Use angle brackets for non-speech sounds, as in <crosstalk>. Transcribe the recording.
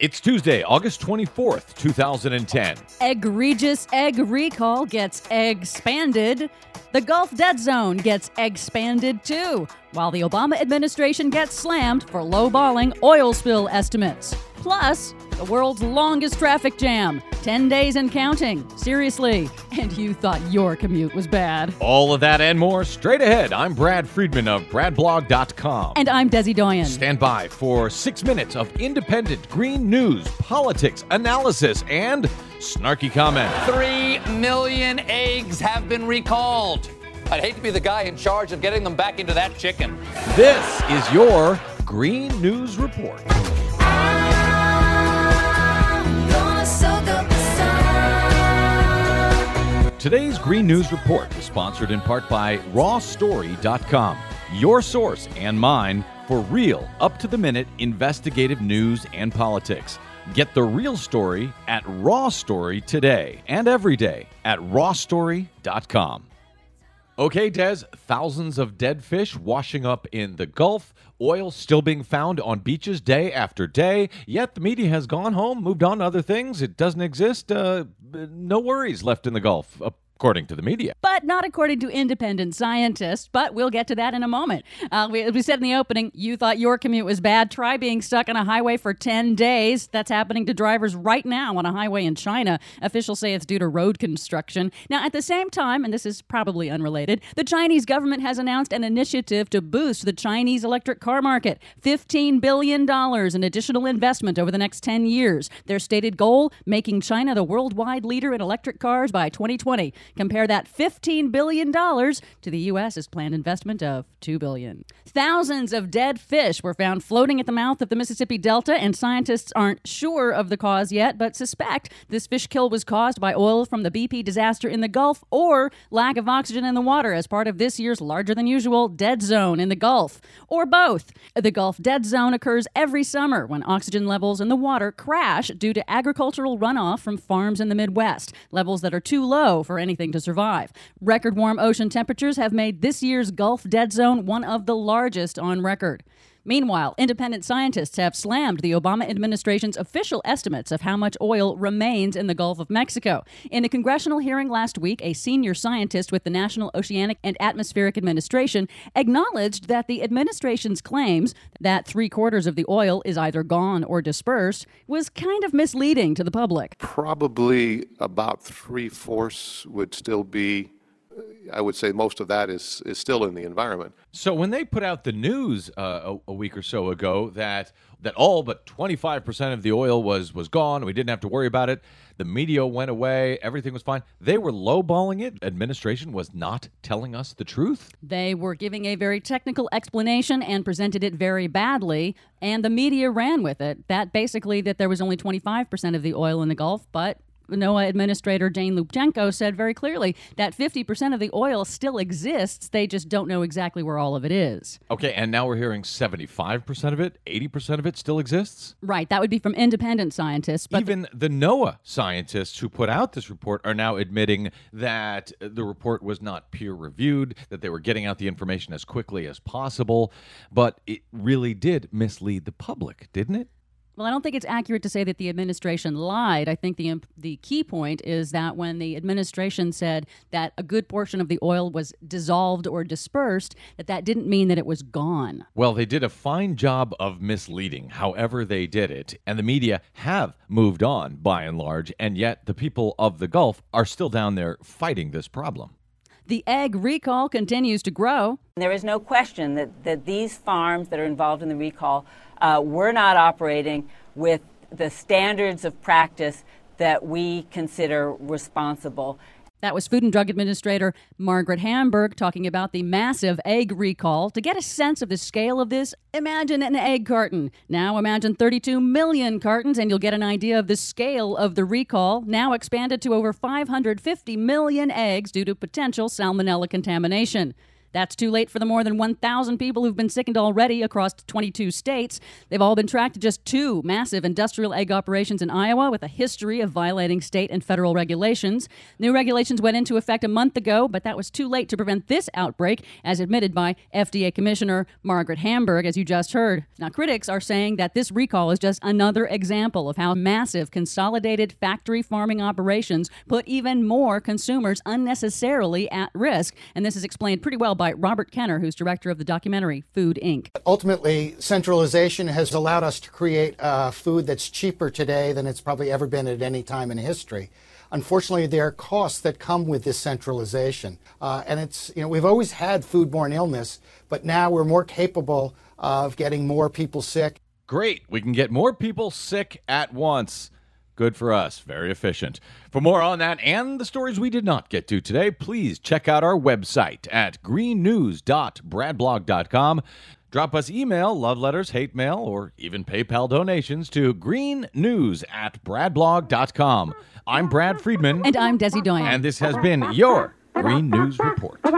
It's Tuesday, August 24th, 2010. Egregious egg recall gets expanded. The Gulf Dead Zone gets expanded too, while the Obama administration gets slammed for lowballing oil spill estimates. Plus, the world's longest traffic jam, 10 days and counting. Seriously. And you thought your commute was bad. All of that and more straight ahead. I'm Brad Friedman of BradBlog.com. And I'm Desi Doyen. Stand by for six minutes of independent green news, politics, analysis, and snarky comment. Three million eggs have been recalled. I'd hate to be the guy in charge of getting them back into that chicken. This is your Green News Report. Today's Green News Report is sponsored in part by RawStory.com, your source and mine for real, up to the minute investigative news and politics. Get the real story at Raw Story today and every day at RawStory.com. Okay, Des, thousands of dead fish washing up in the Gulf, oil still being found on beaches day after day, yet the media has gone home, moved on to other things. It doesn't exist. Uh, no worries left in the Gulf, according to the media. But not according to independent scientists. But we'll get to that in a moment. Uh, we, we said in the opening, you thought your commute was bad. Try being stuck on a highway for 10 days. That's happening to drivers right now on a highway in China. Officials say it's due to road construction. Now, at the same time, and this is probably unrelated, the Chinese government has announced an initiative to boost the Chinese electric car market $15 billion in additional investment over the next 10 years. Their stated goal making China the worldwide leader in electric cars by 2020. Compare that $15 billion to the U.S.'s planned investment of 2 billion. Thousands of dead fish were found floating at the mouth of the Mississippi Delta, and scientists aren't sure of the cause yet, but suspect this fish kill was caused by oil from the BP disaster in the Gulf or lack of oxygen in the water as part of this year's larger than usual dead zone in the Gulf, or both. The Gulf dead zone occurs every summer when oxygen levels in the water crash due to agricultural runoff from farms in the Midwest, levels that are too low for anything to survive. Record warm ocean temperatures have made this year's Gulf dead zone one of the largest on record. Meanwhile, independent scientists have slammed the Obama administration's official estimates of how much oil remains in the Gulf of Mexico. In a congressional hearing last week, a senior scientist with the National Oceanic and Atmospheric Administration acknowledged that the administration's claims that three quarters of the oil is either gone or dispersed was kind of misleading to the public. Probably about three fourths would still be I would say most of that is, is still in the environment. So when they put out the news uh, a, a, week or so ago that that all but 25% of the oil was was gone, we didn't have to worry about it. The media went away, everything was fine. They were lowballing it. Administration was not telling us the truth. They were giving a very technical explanation and presented it very badly, and the media ran with it. That basically that there was only 25% of the oil in the Gulf, but NOAA Administrator Jane Lubchenco said very clearly that 50% of the oil still exists. They just don't know exactly where all of it is. Okay, and now we're hearing 75% of it, 80% of it still exists? Right, that would be from independent scientists. But Even the NOAA scientists who put out this report are now admitting that the report was not peer reviewed, that they were getting out the information as quickly as possible, but it really did mislead the public, didn't it? Well, I don't think it's accurate to say that the administration lied. I think the the key point is that when the administration said that a good portion of the oil was dissolved or dispersed, that that didn't mean that it was gone. Well, they did a fine job of misleading, however they did it, and the media have moved on by and large, and yet the people of the Gulf are still down there fighting this problem. The egg recall continues to grow. There is no question that, that these farms that are involved in the recall uh, were not operating with the standards of practice that we consider responsible. That was Food and Drug Administrator Margaret Hamburg talking about the massive egg recall. To get a sense of the scale of this, imagine an egg carton. Now imagine 32 million cartons, and you'll get an idea of the scale of the recall, now expanded to over 550 million eggs due to potential salmonella contamination. That's too late for the more than 1,000 people who've been sickened already across 22 states. They've all been tracked to just two massive industrial egg operations in Iowa with a history of violating state and federal regulations. New regulations went into effect a month ago, but that was too late to prevent this outbreak, as admitted by FDA Commissioner Margaret Hamburg, as you just heard. Now, critics are saying that this recall is just another example of how massive consolidated factory farming operations put even more consumers unnecessarily at risk. And this is explained pretty well by Robert Kenner, who's director of the documentary Food Inc. Ultimately, centralization has allowed us to create uh, food that's cheaper today than it's probably ever been at any time in history. Unfortunately, there are costs that come with this centralization. Uh, and it's, you know, we've always had foodborne illness, but now we're more capable of getting more people sick. Great. We can get more people sick at once. Good for us. Very efficient. For more on that and the stories we did not get to today, please check out our website at greennews.bradblog.com. Drop us email, love letters, hate mail, or even PayPal donations to greennews at bradblog.com. I'm Brad Friedman. And I'm Desi Doyen. And this has been your Green News Report. <laughs>